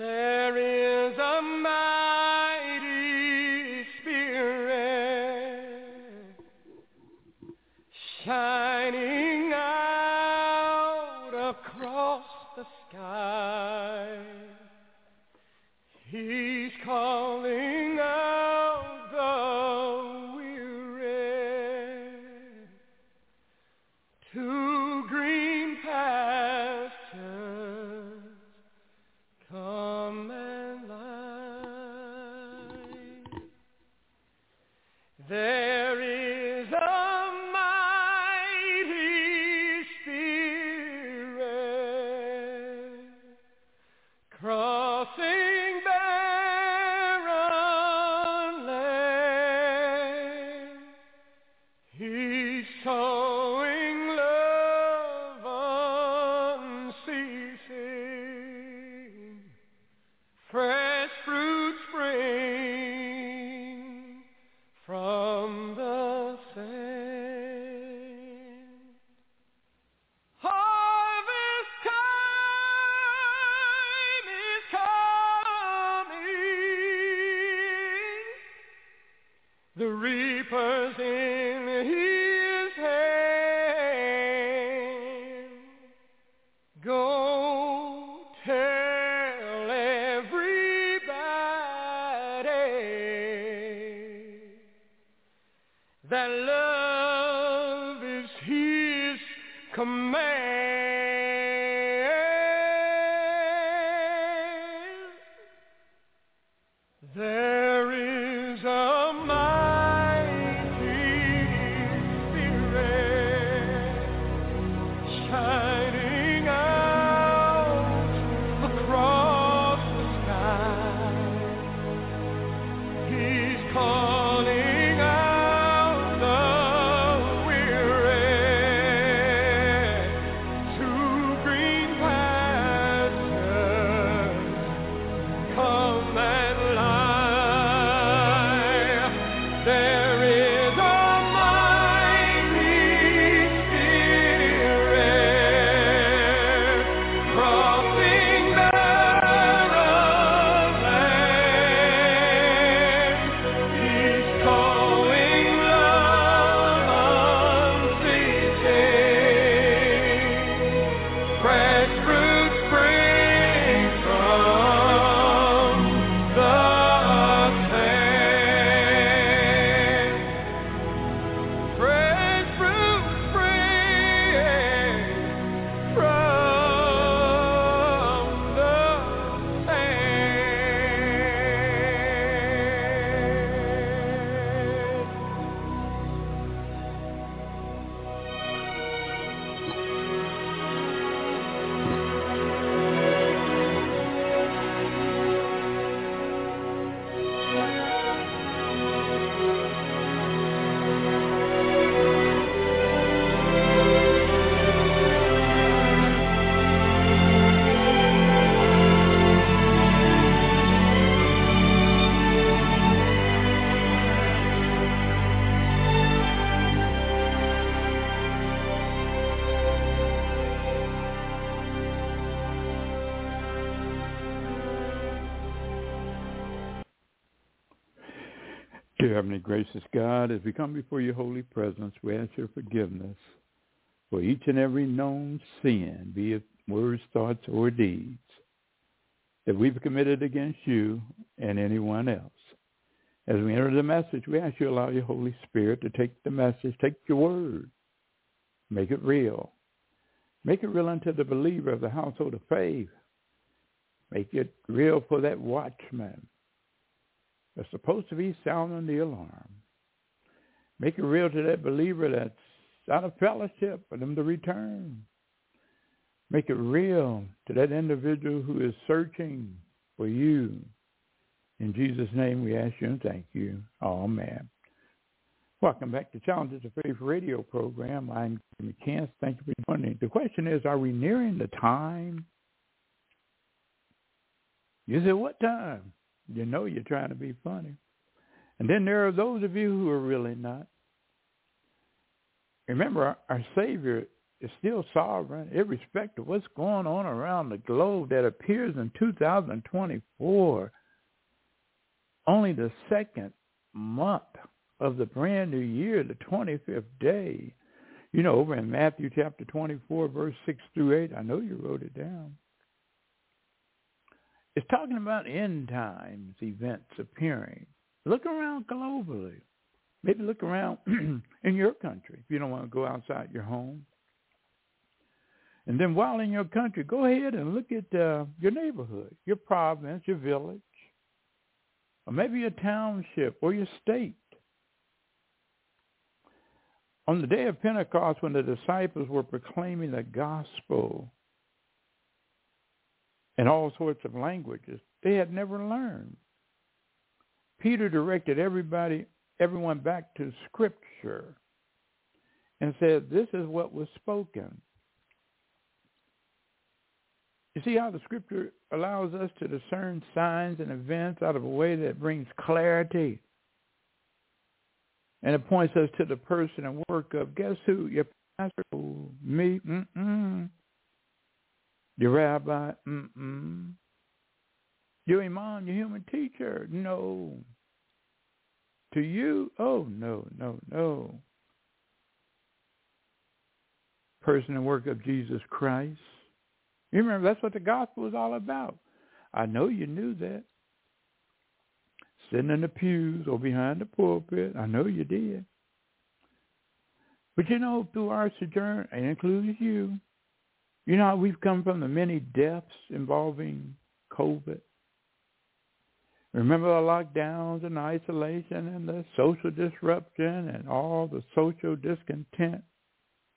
There is a mighty spirit shining out across the sky. Dear Heavenly Gracious God, as we come before your holy presence, we ask your forgiveness for each and every known sin, be it words, thoughts, or deeds, that we've committed against you and anyone else. As we enter the message, we ask you to allow your Holy Spirit to take the message, take your word, make it real. Make it real unto the believer of the household of faith. Make it real for that watchman that's supposed to be sounding the alarm. Make it real to that believer that's out of fellowship for them to return. Make it real to that individual who is searching for you. In Jesus' name we ask you and thank you. Amen. Welcome back to Challenges of Faith radio program. I'm McCants. Thank you for joining. The question is, are we nearing the time? You say, what time? You know you're trying to be funny. And then there are those of you who are really not. Remember, our, our Savior is still sovereign, irrespective of what's going on around the globe that appears in 2024. Only the second month of the brand new year, the 25th day. You know, over in Matthew chapter 24, verse 6 through 8, I know you wrote it down. It's talking about end times events appearing. Look around globally. Maybe look around in your country if you don't want to go outside your home. And then while in your country, go ahead and look at uh, your neighborhood, your province, your village, or maybe your township or your state. On the day of Pentecost, when the disciples were proclaiming the gospel in all sorts of languages they had never learned, Peter directed everybody, everyone back to Scripture and said, this is what was spoken. You see how the Scripture allows us to discern signs and events out of a way that brings clarity. And it points us to the person and work of, guess who? Your pastor, me, mm-mm. Your rabbi, mm-mm. Your imam, your human teacher, no. To you, oh, no, no, no. Person and work of Jesus Christ. You remember that's what the gospel is all about. I know you knew that. Sitting in the pews or behind the pulpit, I know you did. But you know, through our sojourn, it includes you, you know we've come from the many deaths involving COVID? Remember the lockdowns and isolation and the social disruption and all the social discontent?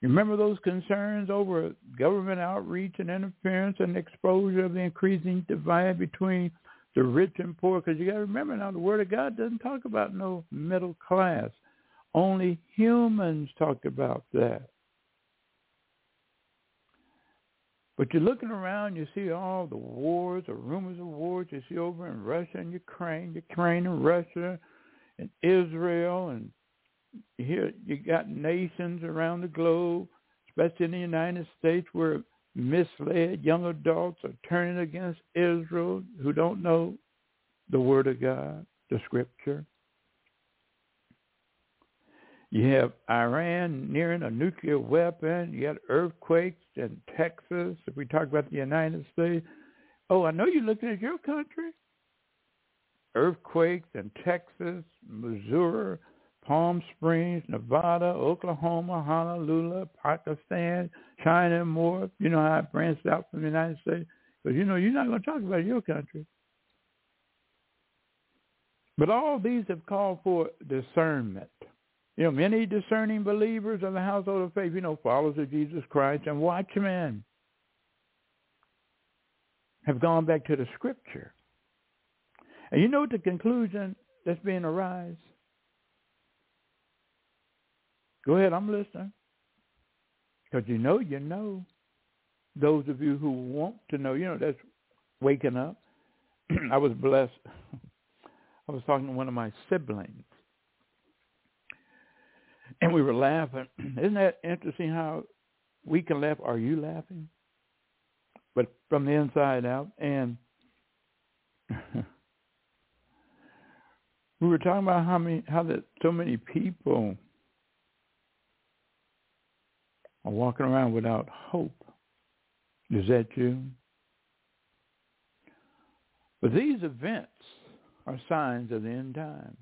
Remember those concerns over government outreach and interference and exposure of the increasing divide between the rich and poor? Because you got to remember now, the Word of God doesn't talk about no middle class. Only humans talk about that. But you're looking around, you see all the wars or rumors of wars you see over in Russia and Ukraine, Ukraine and Russia and Israel and here you got nations around the globe, especially in the United States, where misled young adults are turning against Israel who don't know the Word of God, the Scripture. You have Iran nearing a nuclear weapon. You got earthquakes in Texas. If we talk about the United States, oh, I know you're looking at your country. Earthquakes in Texas, Missouri, Palm Springs, Nevada, Oklahoma, Honolulu, Pakistan, China, and more. You know how it branched out from the United States? Because, you know, you're not going to talk about your country. But all these have called for discernment. You know, many discerning believers of the household of faith, you know, followers of Jesus Christ and watchmen have gone back to the scripture. And you know the conclusion that's being arise? Go ahead, I'm listening. Because you know, you know. Those of you who want to know, you know, that's waking up. I was blessed. I was talking to one of my siblings. And we were laughing. Isn't that interesting how we can laugh? Are you laughing? But from the inside out. And we were talking about how many, how that so many people are walking around without hope. Is that you? But these events are signs of the end times.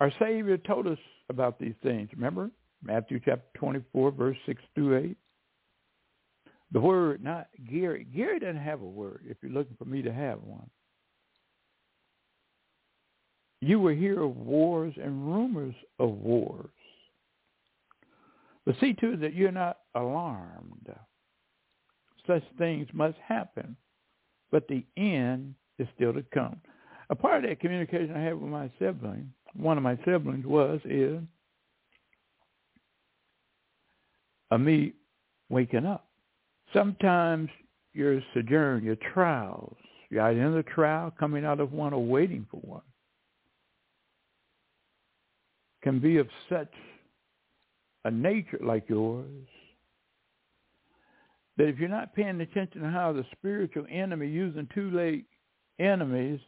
Our Savior told us about these things. Remember? Matthew chapter 24, verse 6 through 8. The word, not Gary. Gary doesn't have a word if you're looking for me to have one. You will hear of wars and rumors of wars. But see to it that you're not alarmed. Such things must happen, but the end is still to come. A part of that communication I had with my sibling, one of my siblings was, is of me waking up. Sometimes your sojourn, your trials, you're either in the trial, coming out of one, or waiting for one, can be of such a nature like yours, that if you're not paying attention to how the spiritual enemy using two-leg enemies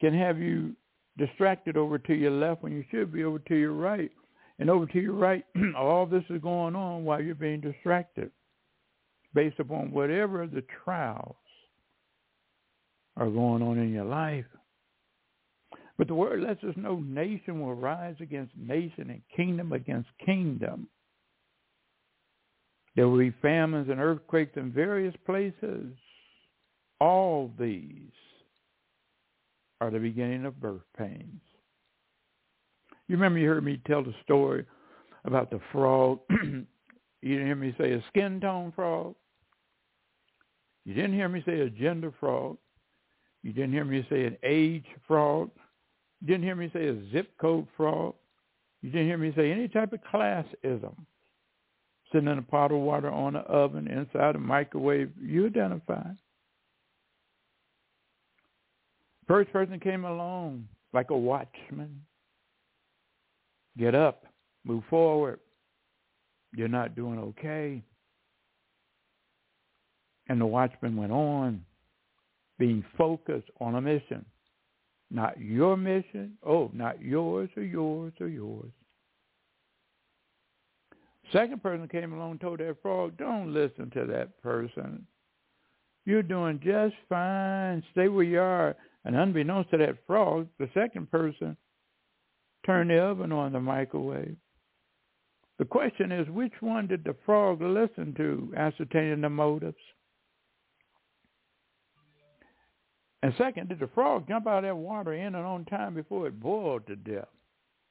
can have you distracted over to your left when you should be over to your right. And over to your right, all this is going on while you're being distracted based upon whatever the trials are going on in your life. But the word lets us know nation will rise against nation and kingdom against kingdom. There will be famines and earthquakes in various places. All these are the beginning of birth pains. You remember you heard me tell the story about the frog. you didn't hear me say a skin tone frog. You didn't hear me say a gender frog. You didn't hear me say an age frog. You didn't hear me say a zip code frog. You didn't hear me say any type of classism sitting in a pot of water on an oven inside a microwave, you identify. First person came along like a watchman. Get up, move forward. You're not doing okay. And the watchman went on, being focused on a mission. Not your mission. Oh, not yours or yours or yours. Second person came along and told that frog, don't listen to that person. You're doing just fine. Stay where you are. And unbeknownst to that frog, the second person turned the oven on the microwave. The question is, which one did the frog listen to, ascertaining the motives? And second, did the frog jump out of that water in and on time before it boiled to death?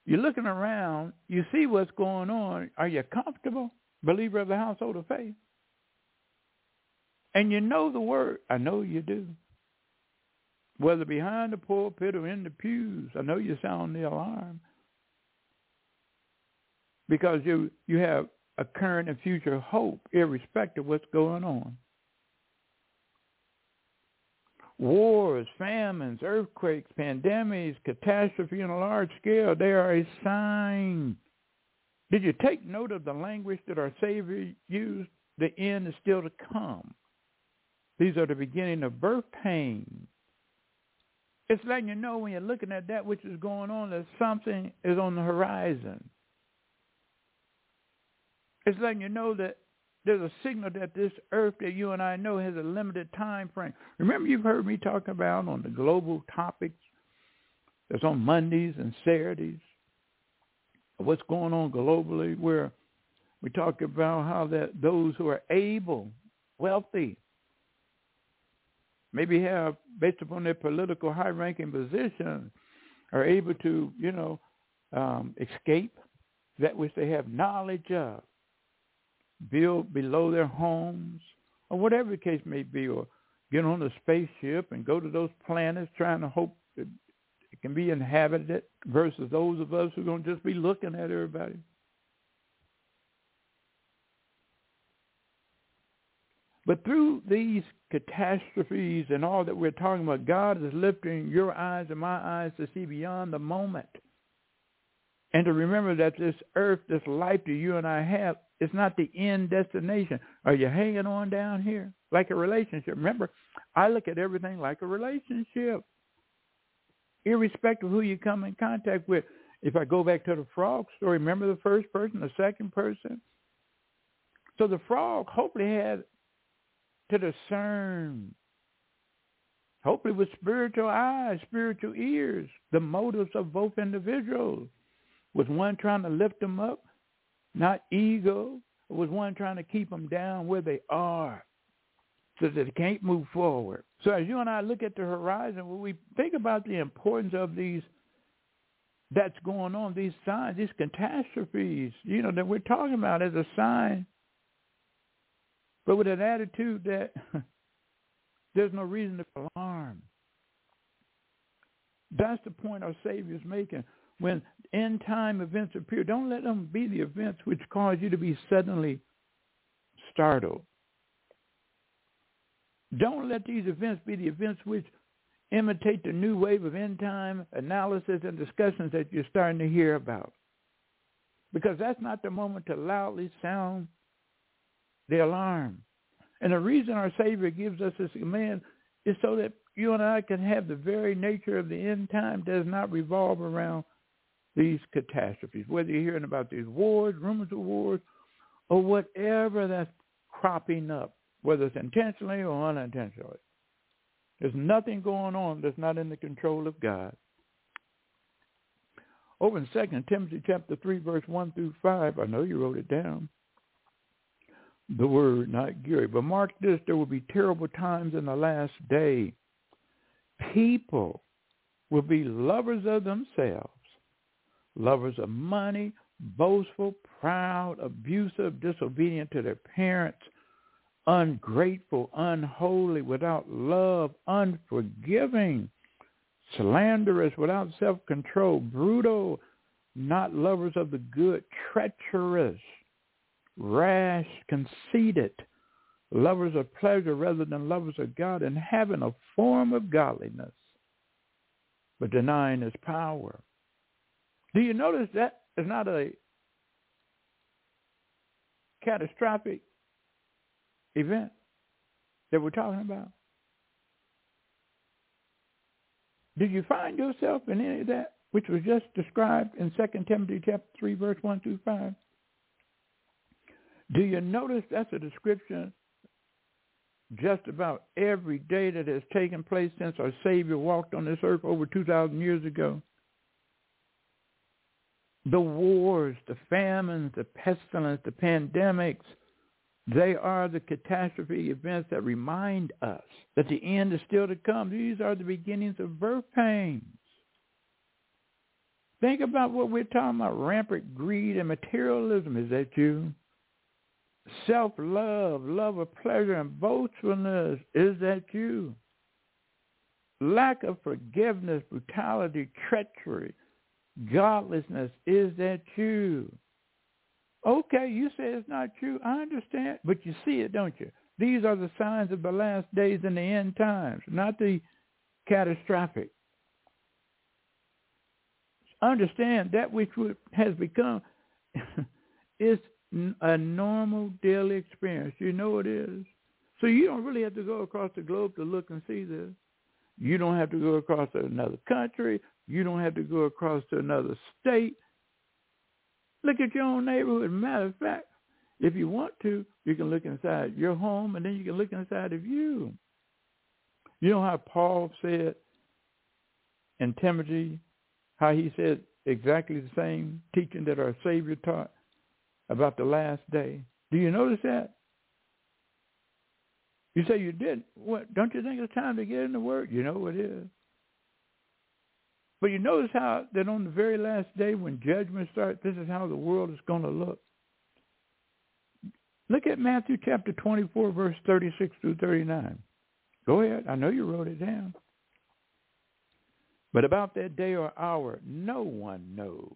You're looking around. You see what's going on. Are you comfortable, believer of the household of faith? And you know the word. I know you do. Whether behind the pulpit or in the pews, I know you sound the alarm. Because you you have a current and future hope, irrespective of what's going on. Wars, famines, earthquakes, pandemics, catastrophe on a large scale, they are a sign. Did you take note of the language that our Savior used? The end is still to come. These are the beginning of birth pains. It's letting you know when you're looking at that which is going on that something is on the horizon. It's letting you know that there's a signal that this earth that you and I know has a limited time frame. Remember you've heard me talk about on the global topics that's on Mondays and Saturdays, what's going on globally where we talk about how that those who are able, wealthy, maybe have, based upon their political high-ranking position, are able to, you know, um, escape that which they have knowledge of build below their homes, or whatever the case may be, or get on a spaceship and go to those planets trying to hope it can be inhabited versus those of us who are going to just be looking at everybody. But through these catastrophes and all that we're talking about, God is lifting your eyes and my eyes to see beyond the moment. And to remember that this earth, this life that you and I have, is not the end destination. Are you hanging on down here like a relationship? Remember, I look at everything like a relationship, irrespective of who you come in contact with. If I go back to the frog story, remember the first person, the second person? So the frog hopefully had to discern, hopefully with spiritual eyes, spiritual ears, the motives of both individuals. Was one trying to lift them up? not ego. It was one trying to keep them down where they are so that they can't move forward. So as you and I look at the horizon, when we think about the importance of these that's going on, these signs, these catastrophes, you know, that we're talking about as a sign, but with an attitude that there's no reason to alarm. That's the point our Savior's making when end time events appear, don't let them be the events which cause you to be suddenly startled. Don't let these events be the events which imitate the new wave of end time analysis and discussions that you're starting to hear about. because that's not the moment to loudly sound the alarm. And the reason our Savior gives us this command is so that you and I can have the very nature of the end time does not revolve around these catastrophes, whether you're hearing about these wars, rumors of wars, or whatever that's cropping up, whether it's intentionally or unintentionally. There's nothing going on that's not in the control of God. Over in 2 Timothy chapter 3, verse 1 through 5, I know you wrote it down, the word, not Gary, but mark this, there will be terrible times in the last day. People will be lovers of themselves, lovers of money, boastful, proud, abusive, disobedient to their parents, ungrateful, unholy, without love, unforgiving, slanderous, without self-control, brutal, not lovers of the good, treacherous, rash, conceited, lovers of pleasure rather than lovers of God, and having a form of godliness, but denying his power. Do you notice that is not a catastrophic event that we're talking about? Did you find yourself in any of that, which was just described in 2 Timothy chapter 3, verse 1 through 5? Do you notice that's a description just about every day that has taken place since our Savior walked on this earth over 2,000 years ago? The wars, the famines, the pestilence, the pandemics, they are the catastrophe events that remind us that the end is still to come. These are the beginnings of birth pains. Think about what we're talking about, rampant greed and materialism. Is that you? Self-love, love of pleasure and boastfulness. Is that you? Lack of forgiveness, brutality, treachery, godlessness. Is that you? Okay, you say it's not true. I understand, but you see it, don't you? These are the signs of the last days and the end times, not the catastrophic. Understand that which has become is a normal daily experience. You know it is. So you don't really have to go across the globe to look and see this. You don't have to go across to another country. You don't have to go across to another state. Look at your own neighborhood. Matter of fact, if you want to, you can look inside your home and then you can look inside of you. You know how Paul said in Timothy, how he said exactly the same teaching that our Savior taught about the last day. Do you notice that? You say you didn't. What? Don't you think it's time to get in the Word? You know it is. But you notice how that on the very last day when judgment starts, this is how the world is going to look. Look at Matthew chapter 24, verse 36 through 39. Go ahead. I know you wrote it down. But about that day or hour, no one knows,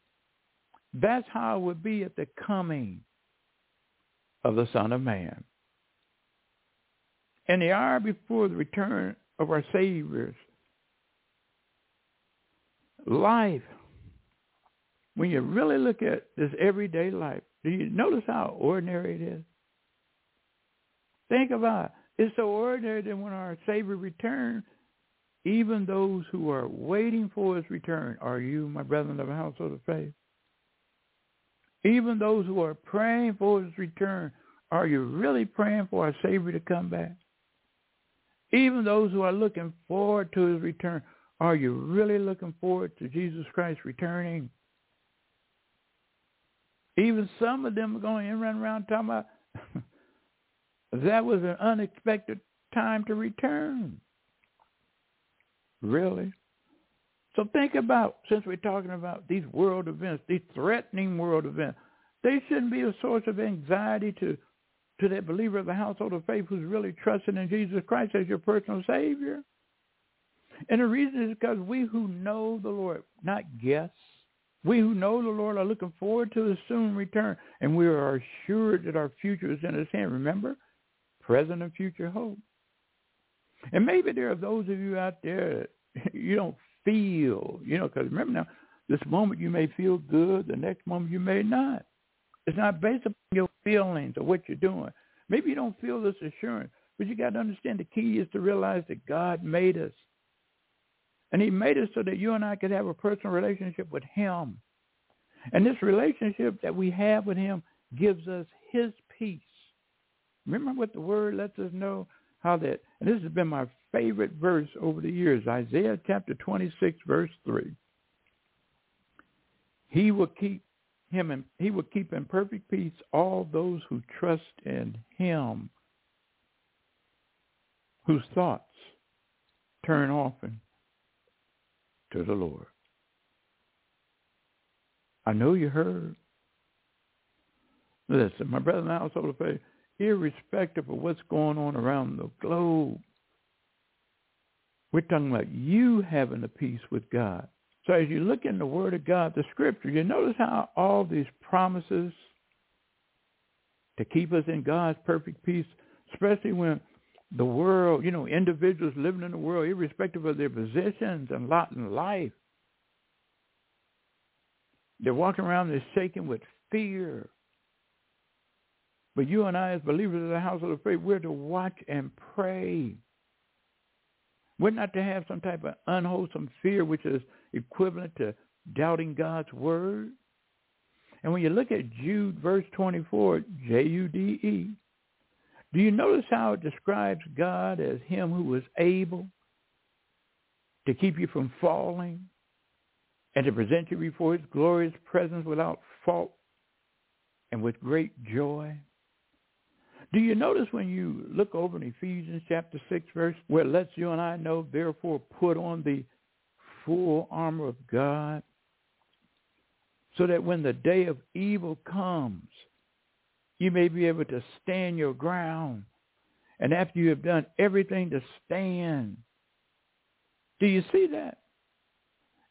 That's how it would be at the coming of the Son of Man. In the hour before the return of our Savior's life, when you really look at this everyday life, do you notice how ordinary it is? Think about it. It's so ordinary that when our Savior returns, even those who are waiting for his return, are you, my brethren of the household of faith? Even those who are praying for his return, are you really praying for our Savior to come back? Even those who are looking forward to his return, are you really looking forward to Jesus Christ returning? Even some of them are going and run around talking about that was an unexpected time to return. Really? So think about, since we're talking about these world events, these threatening world events, they shouldn't be a source of anxiety to, to that believer of the household of faith who's really trusting in Jesus Christ as your personal Savior. And the reason is because we who know the Lord, not guess, we who know the Lord are looking forward to his soon return, and we are assured that our future is in his hand. Remember, present and future hope. And maybe there are those of you out there that you don't feel, you know, because remember now, this moment you may feel good, the next moment you may not. It's not based upon your feelings or what you're doing. Maybe you don't feel this assurance, but you got to understand the key is to realize that God made us. And he made us so that you and I could have a personal relationship with him. And this relationship that we have with him gives us his peace. Remember what the word lets us know? How that, and this has been my favorite verse over the years, Isaiah chapter 26, verse 3. He will keep him in, he will keep in perfect peace all those who trust in him, whose thoughts turn often to the Lord. I know you heard. Listen, my brother and I, household of faith, irrespective of what's going on around the globe, we're talking about you having a peace with God. So as you look in the Word of God, the Scripture, you notice how all these promises to keep us in God's perfect peace, especially when the world, you know, individuals living in the world, irrespective of their positions and lot in life, they're walking around, they're shaking with fear. But you and I, as believers in the household of faith, we're to watch and pray. We're not to have some type of unwholesome fear, which is equivalent to doubting God's word. And when you look at Jude verse 24, J-U-D-E, do you notice how it describes God as him who was able to keep you from falling and to present you before his glorious presence without fault and with great joy? Do you notice when you look over in Ephesians chapter 6 verse where it lets you and I know, therefore put on the full armor of God so that when the day of evil comes, you may be able to stand your ground. And after you have done everything to stand, do you see that?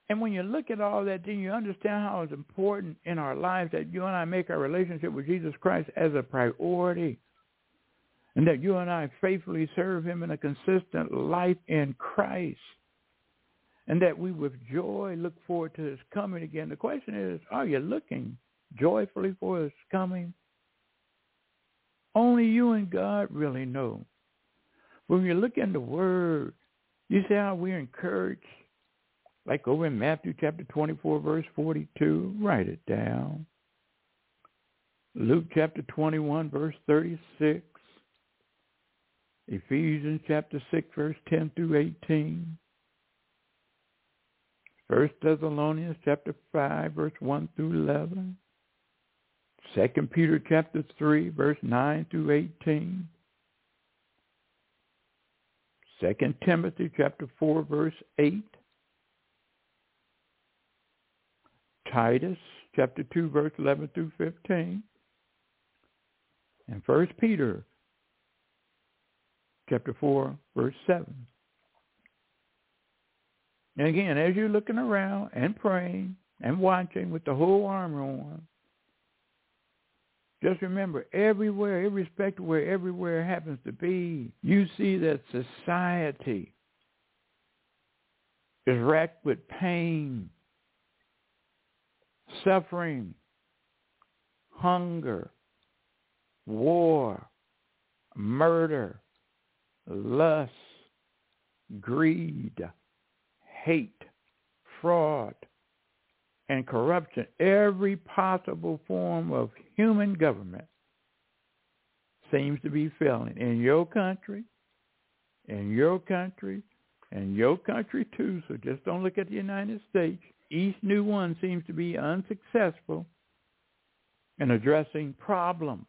And when you look at all that, then you understand how it's important in our lives that you and I make our relationship with Jesus Christ as a priority. And that you and I faithfully serve him in a consistent life in Christ. And that we with joy look forward to his coming again. The question is, are you looking joyfully for his coming? Only you and God really know. When you look in the Word, you see how we're encouraged. Like over in Matthew chapter 24, verse 42, write it down. Luke chapter 21, verse 36. Ephesians chapter 6, verse 10 through 18. First Thessalonians chapter 5, verse 1 through 11. Second Peter chapter 3, verse 9 through 18. Second Timothy chapter 4, verse 8. Titus chapter 2, verse 11 through 15. And First Peter chapter 4, verse 7. And again, as you're looking around and praying and watching with the whole armor on, just remember, everywhere, irrespective of where everywhere happens to be, you see that society is racked with pain, suffering, hunger, war, murder, lust, greed, hate, fraud, and corruption, every possible form of human government seems to be failing in your country, in your country, and your country too. So just don't look at the United States. Each new one seems to be unsuccessful in addressing problems.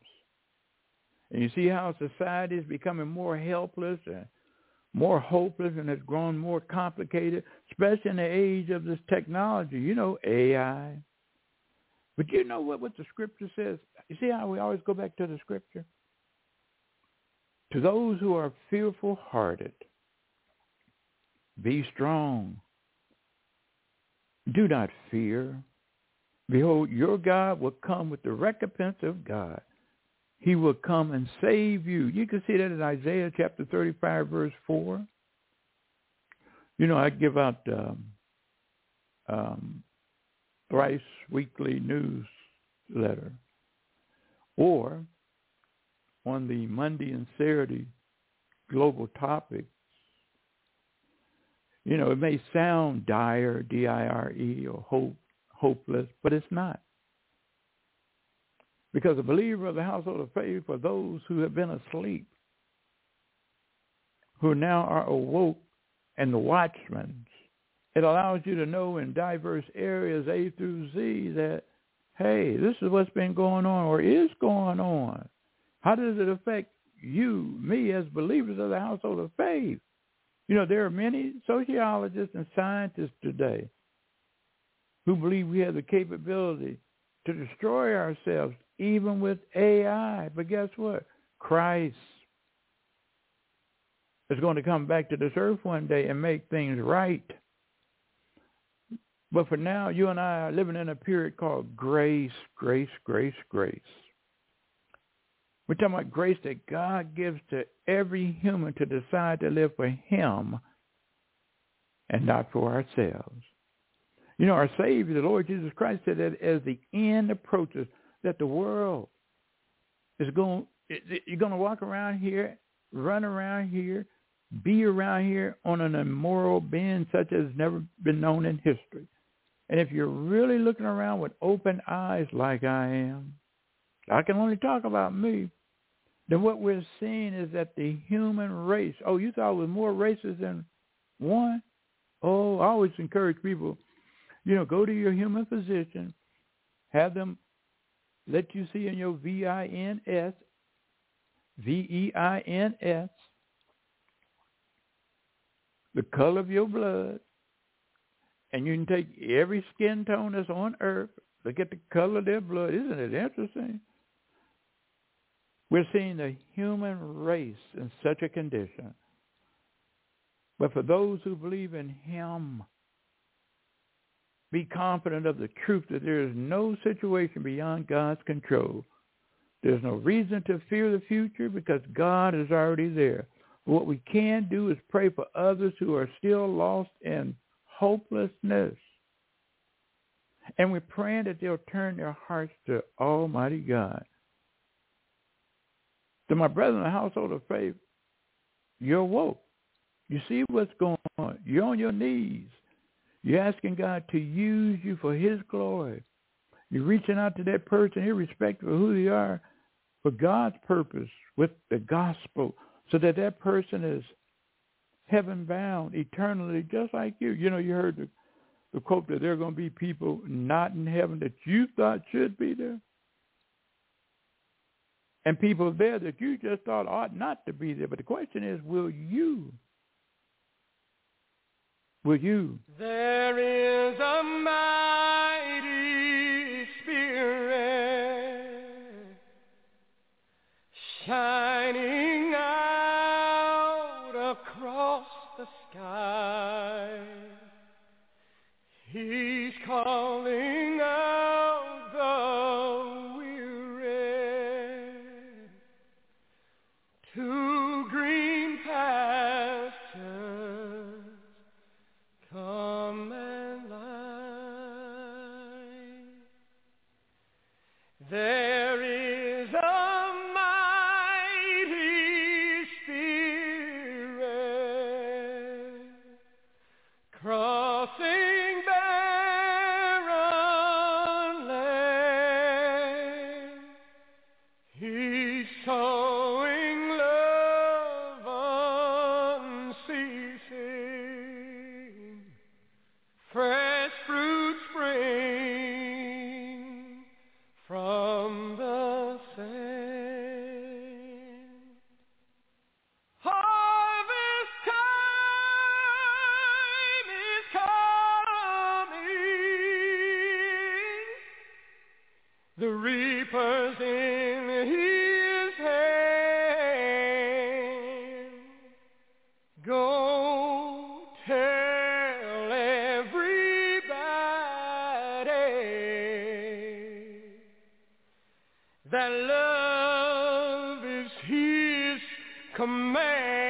And you see how society is becoming more helpless and more hopeless and it's grown more complicated, especially in the age of this technology. You know, AI. But you know what, what the scripture says? You see how we always go back to the scripture? To those who are fearful hearted, be strong. Do not fear. Behold, your God will come with the recompense of God. He will come and save you. You can see that in Isaiah chapter 35, verse 4. You know, I give out um, um, thrice weekly newsletter. Or on the Monday and Saturday global topics, you know, it may sound dire, D-I-R-E, or hope, hopeless, but it's not. Because a believer of the household of faith are those who have been asleep, who now are awoke, and the watchmen. It allows you to know in diverse areas A through Z that, hey, this is what's been going on or is going on. How does it affect you, me, as believers of the household of faith? You know, there are many sociologists and scientists today who believe we have the capability to destroy ourselves even with AI. But guess what? Christ is going to come back to this earth one day and make things right. But for now, you and I are living in a period called grace, grace, grace, grace. We're talking about grace that God gives to every human to decide to live for him and not for ourselves. You know, our Savior, the Lord Jesus Christ, said that as the end approaches, that the world is going, you're going to walk around here, run around here, be around here on an immoral binge such as never been known in history. And if you're really looking around with open eyes like I am, I can only talk about me, then what we're seeing is that the human race, oh, you thought was more races than one? Oh, I always encourage people, you know, go to your human physician, have them let you see in your V-I-N-S, V-E-I-N-S, the color of your blood, and you can take every skin tone that's on earth, look at the color of their blood. Isn't it interesting? We're seeing the human race in such a condition. But for those who believe in him, be confident of the truth that there is no situation beyond God's control. There's no reason to fear the future because God is already there. What we can do is pray for others who are still lost in hopelessness. And we're praying that they'll turn their hearts to Almighty God. To my brother in the household of faith, you're woke. You see what's going on. You're on your knees. You're asking God to use you for his glory. You're reaching out to that person, irrespective of who they are, for God's purpose with the gospel, so that that person is heaven bound eternally, just like you. You know, you heard the, the quote that there are going to be people not in heaven that you thought should be there. And people there that you just thought ought not to be there. But the question is, will you? Will you? There is a mighty spirit shining out across the sky. He's calling command.